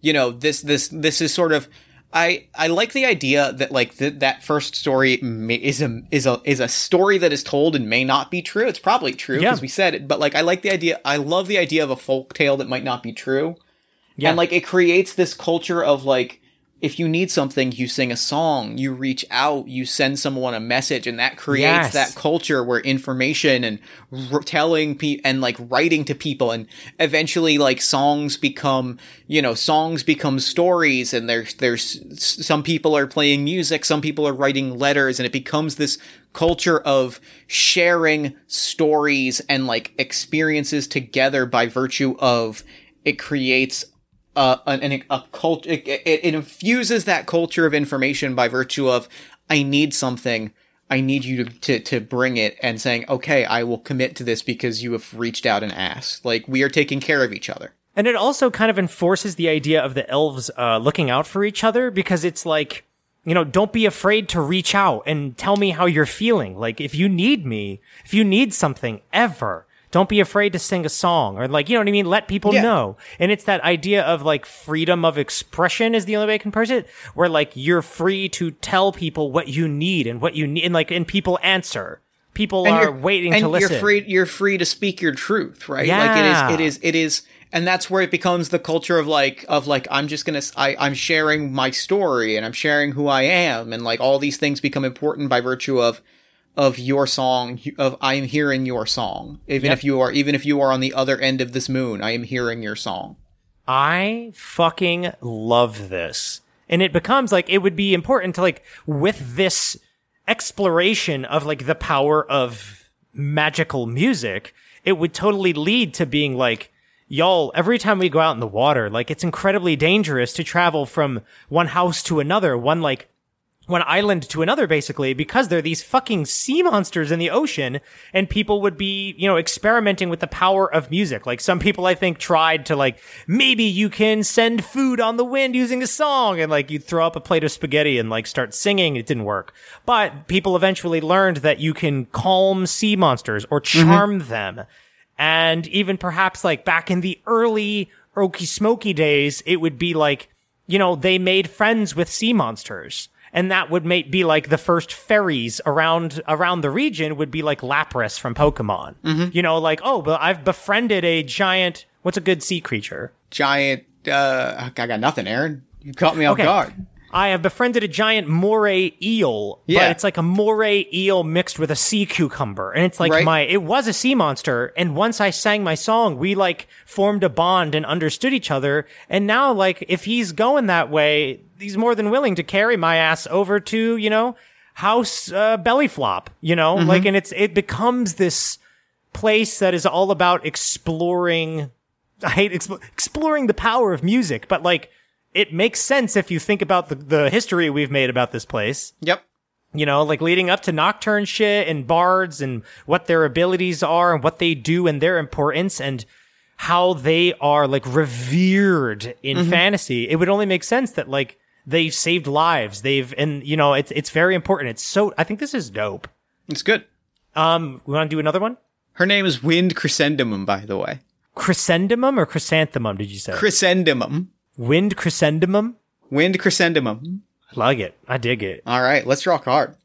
you know this this this is sort of I I like the idea that like th- that first story may, is a is a is a story that is told and may not be true. It's probably true Yeah. we said it, but like I like the idea. I love the idea of a folk tale that might not be true, Yeah. and like it creates this culture of like if you need something, you sing a song, you reach out, you send someone a message, and that creates Yes. that culture where information and r- telling pe- and like writing to people and eventually like songs become you know songs become stories and there's there's some people are playing music some people are writing letters and it becomes this culture of sharing stories and like experiences together by virtue of it creates uh, an, a cult. It, it, it infuses that culture of information by virtue of I need something. I need you to, to to bring it and saying, okay, I will commit to this because you have reached out and asked. Like we are taking care of each other. And it also kind of enforces the idea of the elves uh, looking out for each other because it's like, you know, don't be afraid to reach out and tell me how you're feeling. Like, if you need me, if you need something ever, don't be afraid to sing a song or like, you know what I mean? Let people Yeah. know. And it's that idea of like freedom of expression is the only way I can put it, where like you're free to tell people what you need and what you need. And like, and people answer. People are you're- waiting and to listen. You're free. You're free to speak your truth, right? Like Yeah. it is. It is. It is. And that's where it becomes the culture of like of like I'm just gonna I, i'm sharing my story and I'm sharing who I am and like all these things become important by virtue of of your song of I'm hearing your song even Yep. if you are even if you are on the other end of this moon I am hearing your song. I fucking love this. And it becomes like it would be important to like with this exploration of like the power of magical music, it would totally lead to being like, y'all, every time we go out in the water, like it's incredibly dangerous to travel from one house to another, one like one island to another basically because there are these fucking sea monsters in the ocean and people would be, you know, experimenting with the power of music. Like some people I think tried to like, maybe you can send food on the wind using a song and like you throw up a plate of spaghetti and like start singing. It didn't work. But people eventually learned that you can calm sea monsters or mm-hmm. charm them. And even perhaps like back in the early Okie Smoky days, it would be like, you know, they made friends with sea monsters. And that would make be like the first fairies around around the region would be like Lapras from Pokemon. You know, like oh, but I've befriended a giant. What's a good sea creature? Giant. Uh, I got nothing, Aaron. You caught me off Okay. guard. I have befriended a giant moray eel, Yeah. but it's like a moray eel mixed with a sea cucumber. And it's like Right. my, it was a sea monster. And once I sang my song, we like formed a bond and understood each other. And now, like, if he's going that way, he's more than willing to carry my ass over to, you know, house, uh, belly flop, you know, Mm-hmm. like, and it's, it becomes this place that is all about exploring I hate expl- exploring the power of music, but like it makes sense if you think about the, the history we've made about this place. Yep. You know, like leading up to Nocturne shit and bards and what their abilities are and what they do and their importance and how they are like revered in fantasy. It would only make sense that like they've saved lives. They've and you know it's it's very important. It's so I think this is dope. It's good. Um, we want to do another one? Her name is Wind Crescendumum, by the way. Chrysanthemum or chrysanthemum? Did you say Crescendumum. Wind chrysanthemum? Wind Crescendumum. I like it. I dig it. All right, let's draw a card.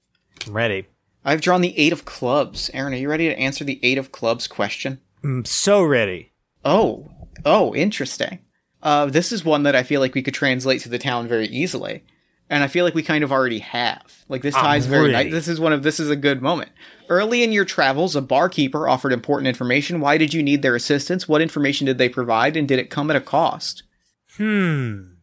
I'm ready. I've drawn the Eight of Clubs. Aaron, are you ready to answer the Eight of Clubs question? I'm so ready. Oh, oh, interesting. Uh, this is one that I feel like we could translate to the town very easily, and I feel like we kind of already have. Like this ties very ready. nice. This is one of this is a good moment. Early in your travels, a barkeeper offered important information. Why did you need their assistance? What information did they provide, and did it come at a cost? Hmm.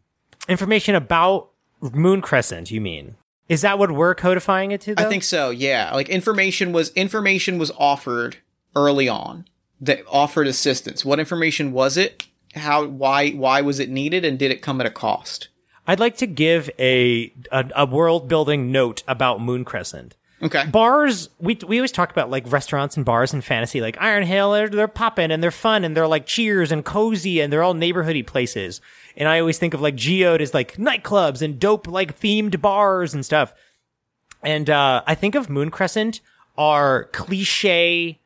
Information about Moon Crescent, you mean? Is that what we're codifying it to? Though? I think so. Yeah, like information was information was offered early on that offered assistance. What information was it? How? Why? Why was it needed? And did it come at a cost? I'd like to give a a, a world building note about Moon Crescent. Okay. Bars, we we always talk about like restaurants and bars and fantasy, like Iron Hill. They're they're popping and they're fun and they're like cheers and cozy and they're all neighborhoody places. And I always think of like Geode as like nightclubs and dope like themed bars and stuff. And uh, I think of Moon Crescent are cliche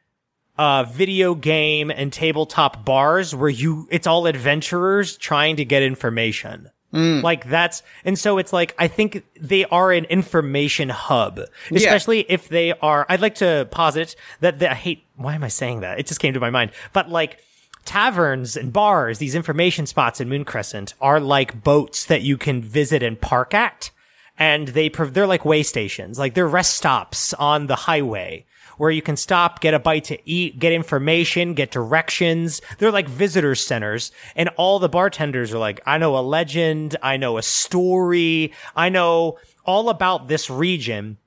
uh, video game and tabletop bars where you it's all adventurers trying to get information. Mm. Like that's and so it's like I think they are an information hub, especially if they are. I'd like to posit that the, I hate. Why am I saying that? It just came to my mind. But like taverns and bars, these information spots in Moon Crescent are like boats that you can visit and park at and they they're like way stations, like they're rest stops on the highway where you can stop, get a bite to eat, get information, get directions. They're like visitor centers, and all the bartenders are like, I know a legend, I know a story, I know all about this region.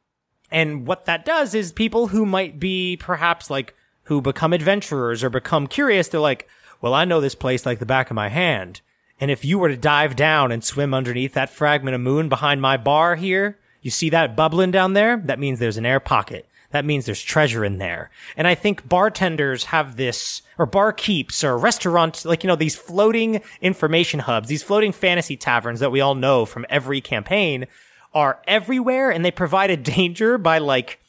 And what that does is people who might be perhaps like who become adventurers or become curious, they're like, well, I know this place like the back of my hand. And if you were to dive down and swim underneath that fragment of moon behind my bar here, you see that bubbling down there? That means there's an air pocket. That means there's treasure in there. And I think bartenders have this, or barkeeps, or restaurants, like, you know, these floating information hubs, these floating fantasy taverns that we all know from every campaign are everywhere and they provide a danger by like,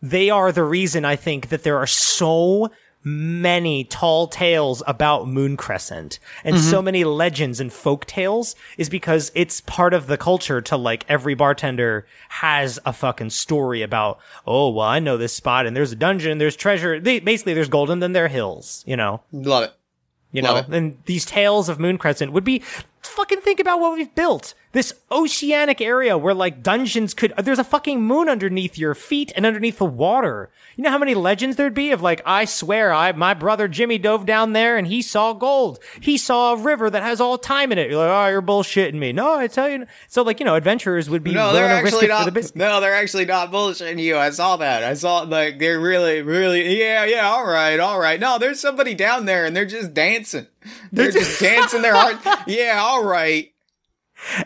they are the reason I think that there are so many tall tales about Moon Crescent and so mm-hmm. many legends and folk tales is because it's part of the culture to like every bartender has a fucking story about, oh, well, I know this spot and there's a dungeon, there's treasure. They, basically, there's gold and then there are hills, you know? Love it. You know, it. and these tales of Moon Crescent would be fucking think about what we've built. This oceanic area where like dungeons could there's a fucking moon underneath your feet and underneath the water. You know how many legends there'd be of like I swear I my brother Jimmy dove down there and he saw gold. He saw a river that has all time in it. You're like, "Oh, you're bullshitting me." No, I tell you. So like, you know, adventurers would be No, they're actually the not. business. No, they're actually not bullshitting you. I saw that. I saw like they're really, really. Yeah, yeah. All right, all right. No, there's somebody down there, and they're just dancing. They're just dancing their heart. Yeah, all right.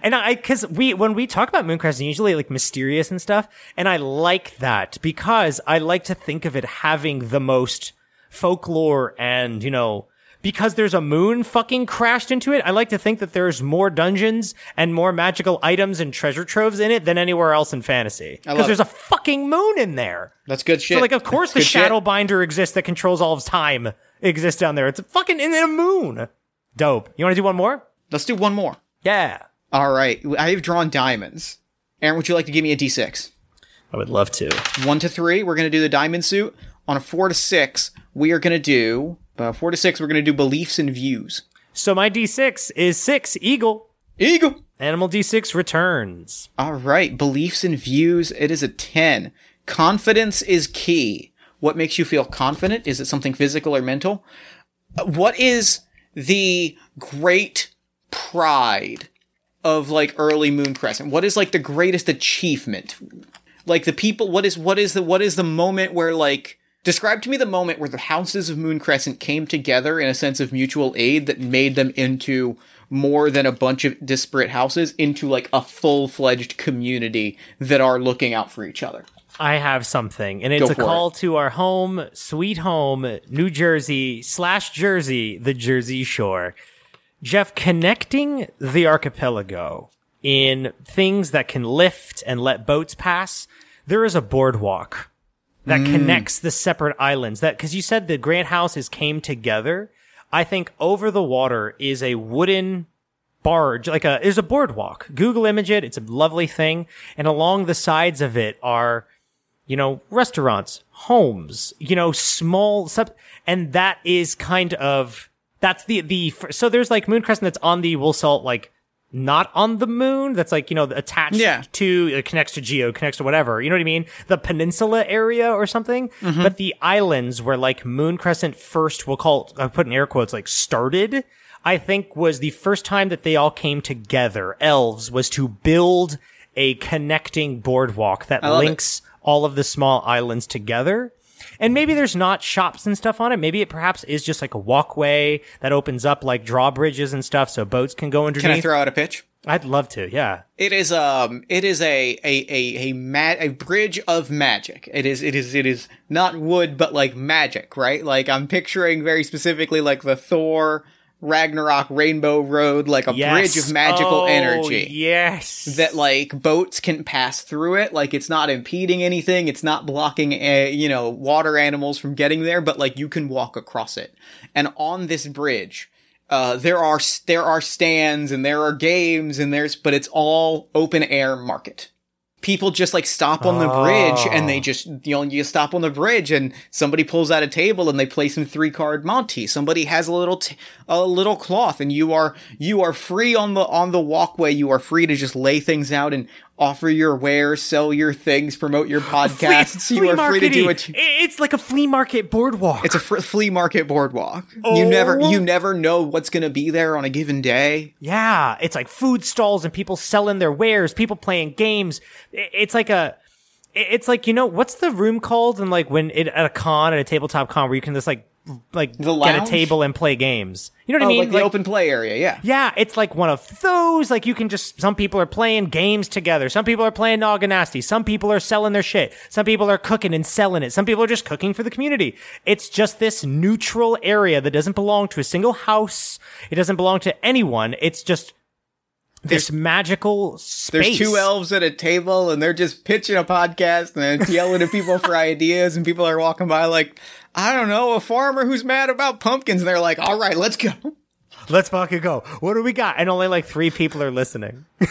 And I, cause we, when we talk about Moon Crescent, usually like mysterious and stuff. And I like that because I like to think of it having the most folklore and, you know, because there's a moon fucking crashed into it. I like to think that there's more dungeons and more magical items and treasure troves in it than anywhere else in fantasy. Because there's it. a fucking moon in there. That's good shit. So like, of course, the Good shit. Shadowbinder exists that controls all of time exists down there. It's a fucking in a moon. Dope. You want to do one more? Let's do one more. Yeah. All right. I have drawn diamonds. Aaron, would you like to give me a d6? I would love to. One to three, we're going to do the diamond suit. On a four to six, we are going to do uh, four to six. We're going to do beliefs and views. So my D6 is six eagle. Eagle. Animal D6 returns. All right, beliefs and views. It is a ten. Confidence is key. What makes you feel confident? Is it something physical or mental? What is the great pride of like early Moon Crescent? What is like the greatest achievement? Like the people. What is what is the what is the moment where like describe to me the moment where the houses of Moon Crescent came together in a sense of mutual aid that made them into more than a bunch of disparate houses into like a full-fledged community that are looking out for each other. I have something, and it's Go a call to our home, sweet home, New Jersey slash Jersey, the Jersey Shore. Jeff, connecting the archipelago in things that can lift and let boats pass, there is a boardwalk that connects the separate islands. That because you said the Grant houses came together. I think over the water is a wooden barge, like a there's a boardwalk. Google image it; it's a lovely thing, and along the sides of it are, you know, restaurants, homes, you know, small sub, and that is kind of that's the the so there's like Moon Crescent that's on the Will Salt like not on the moon that's like you know attached Yeah. to it connects to geo connects to whatever you know what i mean the peninsula area or something Mm-hmm. but the islands where like moon crescent first we'll call it i put in air quotes like started i think was the first time that they all came together elves was to build a connecting boardwalk that links it. All of the small islands together and maybe there's not shops and stuff on it. Maybe it perhaps is just like a walkway that opens up like drawbridges and stuff so boats can go underneath. Can I throw out a pitch? I'd love to, yeah. It is um it is a a a a ma- a bridge of magic. It is it is it is not wood but like magic, right? Like I'm picturing very specifically like the Thor Ragnarok Rainbow Road like a Yes. bridge of magical Oh, energy. Yes. That like boats can pass through it, like it's not impeding anything, it's not blocking, uh, you know, water animals from getting there, but like you can walk across it. And on this bridge, uh, there are there are stands and there are games and there's but it's all open air market. People just like stop on the bridge and they oh. just you know you stop on the bridge and somebody pulls out a table and they play some three card Monte. Somebody has a little t- a little cloth and you are you are free on the on the walkway. You are free to just lay things out and offer your wares, sell your things, promote your podcasts. you are free to do market-y. it. It's like a flea market boardwalk. It's a fr- flea market boardwalk. You oh. never Oh. you never know what's going to be there on a given day. yeah, it's like food stalls and people selling their wares, people playing games. It's like a. it's like you know what's the room called and like when it at a con at a tabletop con where you can just like like The get a table and play games. You know what Oh, I mean? like the open play area, yeah. Yeah, it's like one of those. Like you can just some people are playing games together. Some people are playing Nasty. Some people are selling their shit. Some people are cooking and selling it. Some people are just cooking for the community. It's just this neutral area that doesn't belong to a single house. It doesn't belong to anyone. It's just this magical space. There's two elves at a table and they're just pitching a podcast and yelling at people for ideas and people are walking by like, I don't know, a farmer who's mad about pumpkins. They're like, all right, let's go. Let's fucking go. What do we got? And only like three people are listening.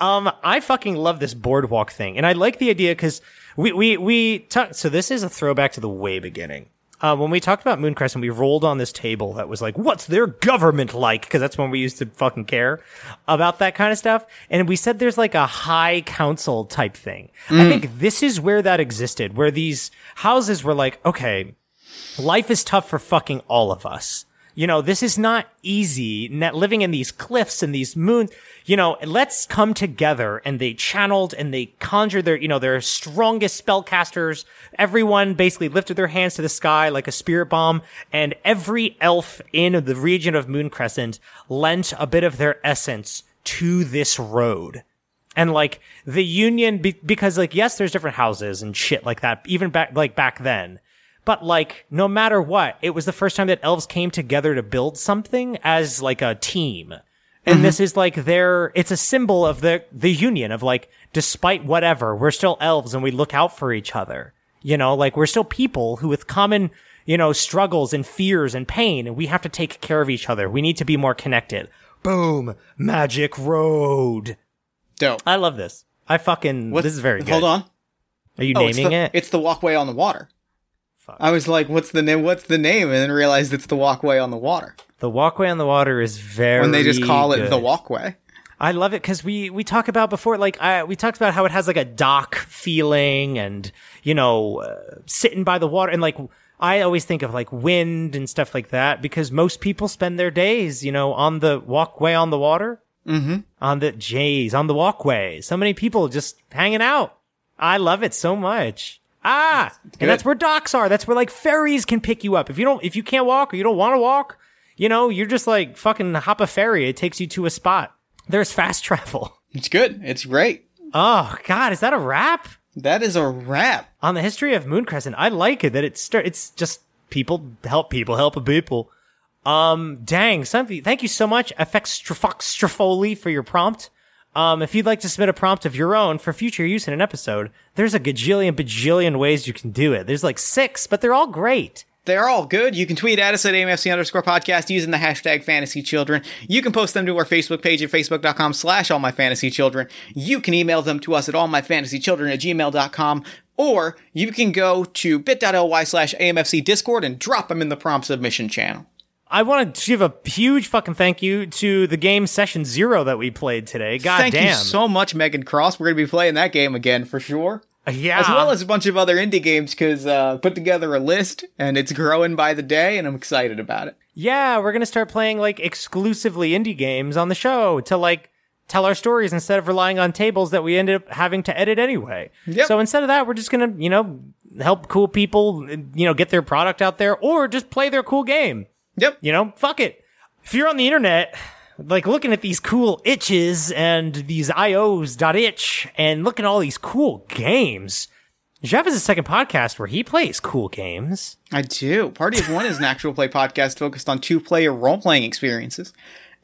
um, I fucking love this boardwalk thing, and I like the idea because we we we talk, So this is a throwback to the way beginning. Uh, when we talked about Moon Crescent, we rolled on this table that was like, "What's their government like?" Because that's when we used to fucking care about that kind of stuff. And we said there's like a high council type thing. I think this is where that existed, where these houses were like, okay, life is tough for fucking all of us. You know, this is not easy. Living in these cliffs and these moons. You know, let's come together. And they channeled and they conjured their, you know, their strongest spellcasters. Everyone basically lifted their hands to the sky like a spirit bomb. And every elf in the region of Moon Crescent lent a bit of their essence to this road. And like the union, be- because like, yes, there's different houses and shit like that, even back, like back then. But like, no matter what, it was the first time that elves came together to build something as like a team. And this mm-hmm. is like their, it's a symbol of the, the union of like, despite whatever, we're still elves and we look out for each other. You know, like we're still people who with common, you know, struggles and fears and pain, and we have to take care of each other. We need to be more connected. Boom. Magic Road. Dope. I love this. I fucking, What- this is very good. Hold on. Are you Oh, it's naming the, it? It's the walkway on the water. Fuck. I was like, "What's the name? What's the name?" And then realized it's the walkway on the water. The walkway on the water is very When they just call it the walkway. I love it because we we talk about before, like I, we talked about how it has like a dock feeling, and you know, uh, sitting by the water, and like I always think of like wind and stuff like that because most people spend their days, you know, on the walkway on the water, mm-hmm. on the J's on the walkway. So many people just hanging out. I love it so much. Ah, and that's where docks are. That's where like ferries can pick you up. If you don't, if you can't walk or you don't want to walk, you know, you're just like fucking hop a ferry. It takes you to a spot. There's fast travel. It's good. It's great. Oh God, is that a wrap That is a wrap. on the history of Moon Crescent? I like it that it's start. It's just people help people help people. Um, dang, something. Thank you so much, FX Strafoli, for your prompt. Um, if you'd like to submit a prompt of your own for future use in an episode, there's a gajillion bajillion ways you can do it. There's like six, but they're all great. They're all good. You can tweet at us at AMFC underscore podcast using the hashtag fantasy children. You can post them to our Facebook page at facebook.com slash all my fantasy children. You can email them to us at all my fantasy children at gmail.com. Or you can go to bit.ly slash AMFC discord and drop them in the prompt submission channel. I want to give a huge fucking thank you to the game session zero that we played today. God Thank damn. you so much, Meghan Cross. We're going to be playing that game again for sure. yeah. As well as a bunch of other indie games because uh, put together a list and it's growing by the day and I'm excited about it. Yeah, we're gonna start playing like exclusively indie games on the show to like tell our stories instead of relying on tables that we ended up having to edit anyway. Yep. So instead of that, we're just gonna, you know, help cool people, you know, get their product out there or just play their cool game. Yep. You know, fuck it. If you're on the internet, like looking at these cool itches and these ios.itch and looking at all these cool games, Jeff has a second podcast where he plays cool games. I do. Party of One is an actual play podcast focused on two player role playing experiences.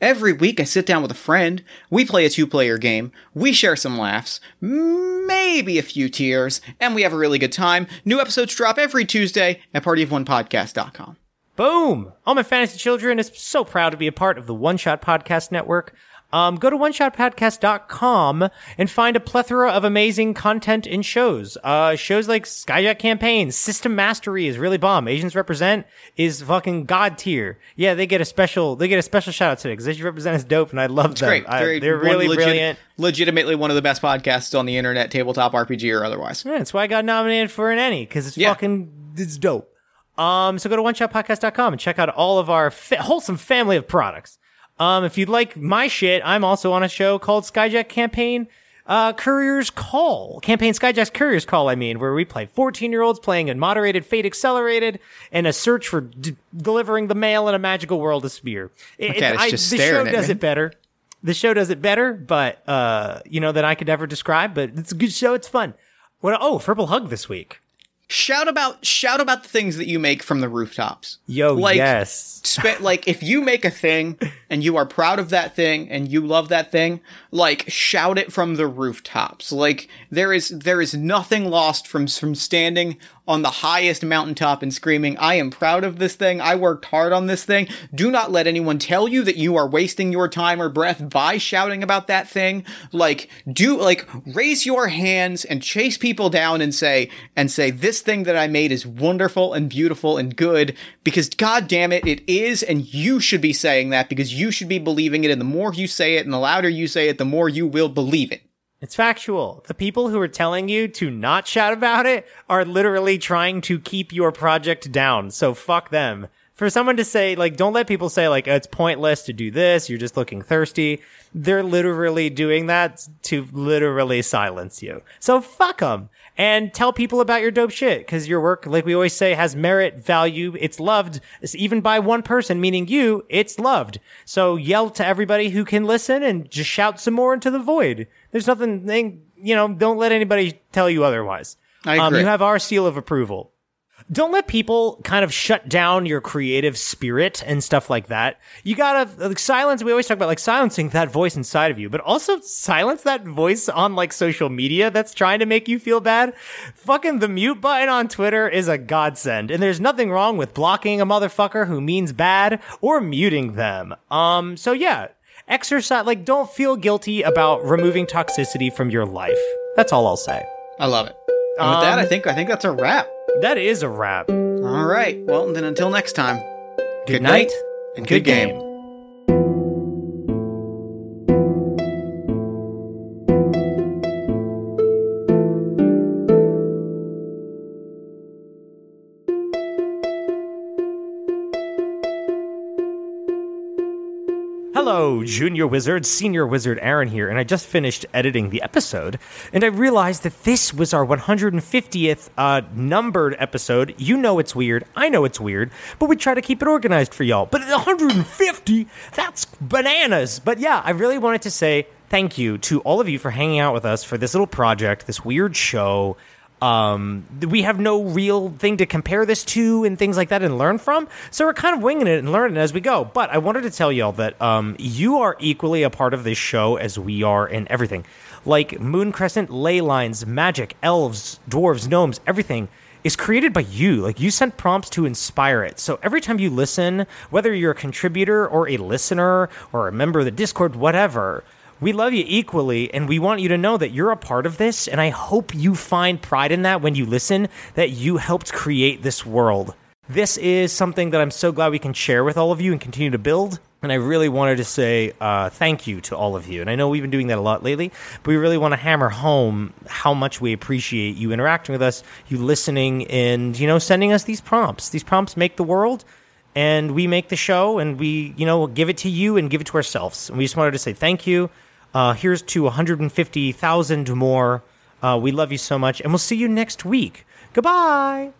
Every week, I sit down with a friend. We play a two player game. We share some laughs, maybe a few tears, and we have a really good time. New episodes drop every Tuesday at partyofonepodcast.com. Boom! All my fantasy children is so proud to be a part of the One Shot Podcast Network. Um, go to oneshotpodcast.com and find a plethora of amazing content and shows. Uh, shows like Skyjack Campaign, System Mastery is really bomb. Asians Represent is fucking god tier. Yeah, they get a special, they get a special shout out today because Asians Represent is dope and I love them. Great. I- they're really legit- brilliant. Legitimately one of the best podcasts on the internet, tabletop RPG or otherwise. Yeah, that's why I got nominated for an Emmy because it's Yeah. fucking it's dope. Um, so go to oneshotpodcast.com and check out all of our fa- wholesome family of products. Um, if you'd like my shit, I'm also on a show called Skyjack Campaign, uh, Courier's Call. Campaign Skyjack's Courier's Call, I mean, where we play 14 year olds playing in moderated Fate Accelerated and a search for d- delivering the mail in a magical world of Spear. It, cat is I- just the show does me. it better. The show does it better, but, uh, you know, than I could ever describe, but it's a good show. It's fun. What, oh, Purple Hug this week. Shout about shout about the things that you make from the rooftops. Yo, Like, yes. Spe- like if you make a thing and you are proud of that thing and you love that thing, like shout it from the rooftops. Like there is there is nothing lost from from standing on the highest mountaintop and screaming, "I am proud of this thing. I worked hard on this thing." Do not let anyone tell you that you are wasting your time or breath by shouting about that thing. Like do like raise your hands and chase people down and say and say this thing that I made is wonderful and beautiful and good because god damn it it is and you should be saying that because you should be believing it and the more you say it and the louder you say it the more you will believe it. It's factual. The people who are telling you to not shout about it are literally trying to keep your project down. So fuck them. for someone to say like, don't let people say like oh, it's pointless to do this. You're just looking thirsty. They're literally doing that to literally silence you. So fuck them and tell people about your dope shit because your work, like we always say, has merit, value. It's loved It's even by one person, meaning you. It's loved. So yell to everybody who can listen and just shout some more into the void. There's nothing, you know, don't let anybody tell you otherwise. I Um, agree. you have our seal of approval. Don't let people kind of shut down your creative spirit and stuff like that. You gotta like, silence. We always talk about like silencing that voice inside of you, but also silence that voice on like social media that's trying to make you feel bad. Fucking the mute button on Twitter is a godsend, and there's nothing wrong with blocking a motherfucker who means bad or muting them. Um, so yeah, exercise. Like, don't feel guilty about removing toxicity from your life. That's all I'll say. I love it. And with that, Um, I think I think that's a wrap. That is a wrap. All right. Well, then until next time. Good night and good game. Hello, Junior Wizard, Senior Wizard Aaron here, and I just finished editing the episode, and I realized that this was our 150th uh, numbered episode. You know it's weird, I know it's weird, but we try to keep it organized for y'all. But 150, that's bananas. But yeah, I really wanted to say thank you to all of you for hanging out with us for this little project, this weird show um, we have no real thing to compare this to and things like that and learn from. So we're kind of winging it and learning as we go. But I wanted to tell y'all that um, you are equally a part of this show as we are in everything. Like Moon Crescent, ley lines, magic, elves, dwarves, gnomes, everything is created by you. Like you sent prompts to inspire it. So every time you listen, whether you're a contributor or a listener or a member of the Discord, whatever, we love you equally, and we want you to know that you're a part of this. And I hope you find pride in that when you listen, that you helped create this world. This is something that I'm so glad we can share with all of you and continue to build. And I really wanted to say uh, thank you to all of you. And I know we've been doing that a lot lately, but we really want to hammer home how much we appreciate you interacting with us, you listening, and you know sending us these prompts. These prompts make the world, and we make the show, and we you know give it to you and give it to ourselves. And we just wanted to say thank you. Uh, here's to 150,000 more. Uh, we love you so much, and we'll see you next week. Goodbye.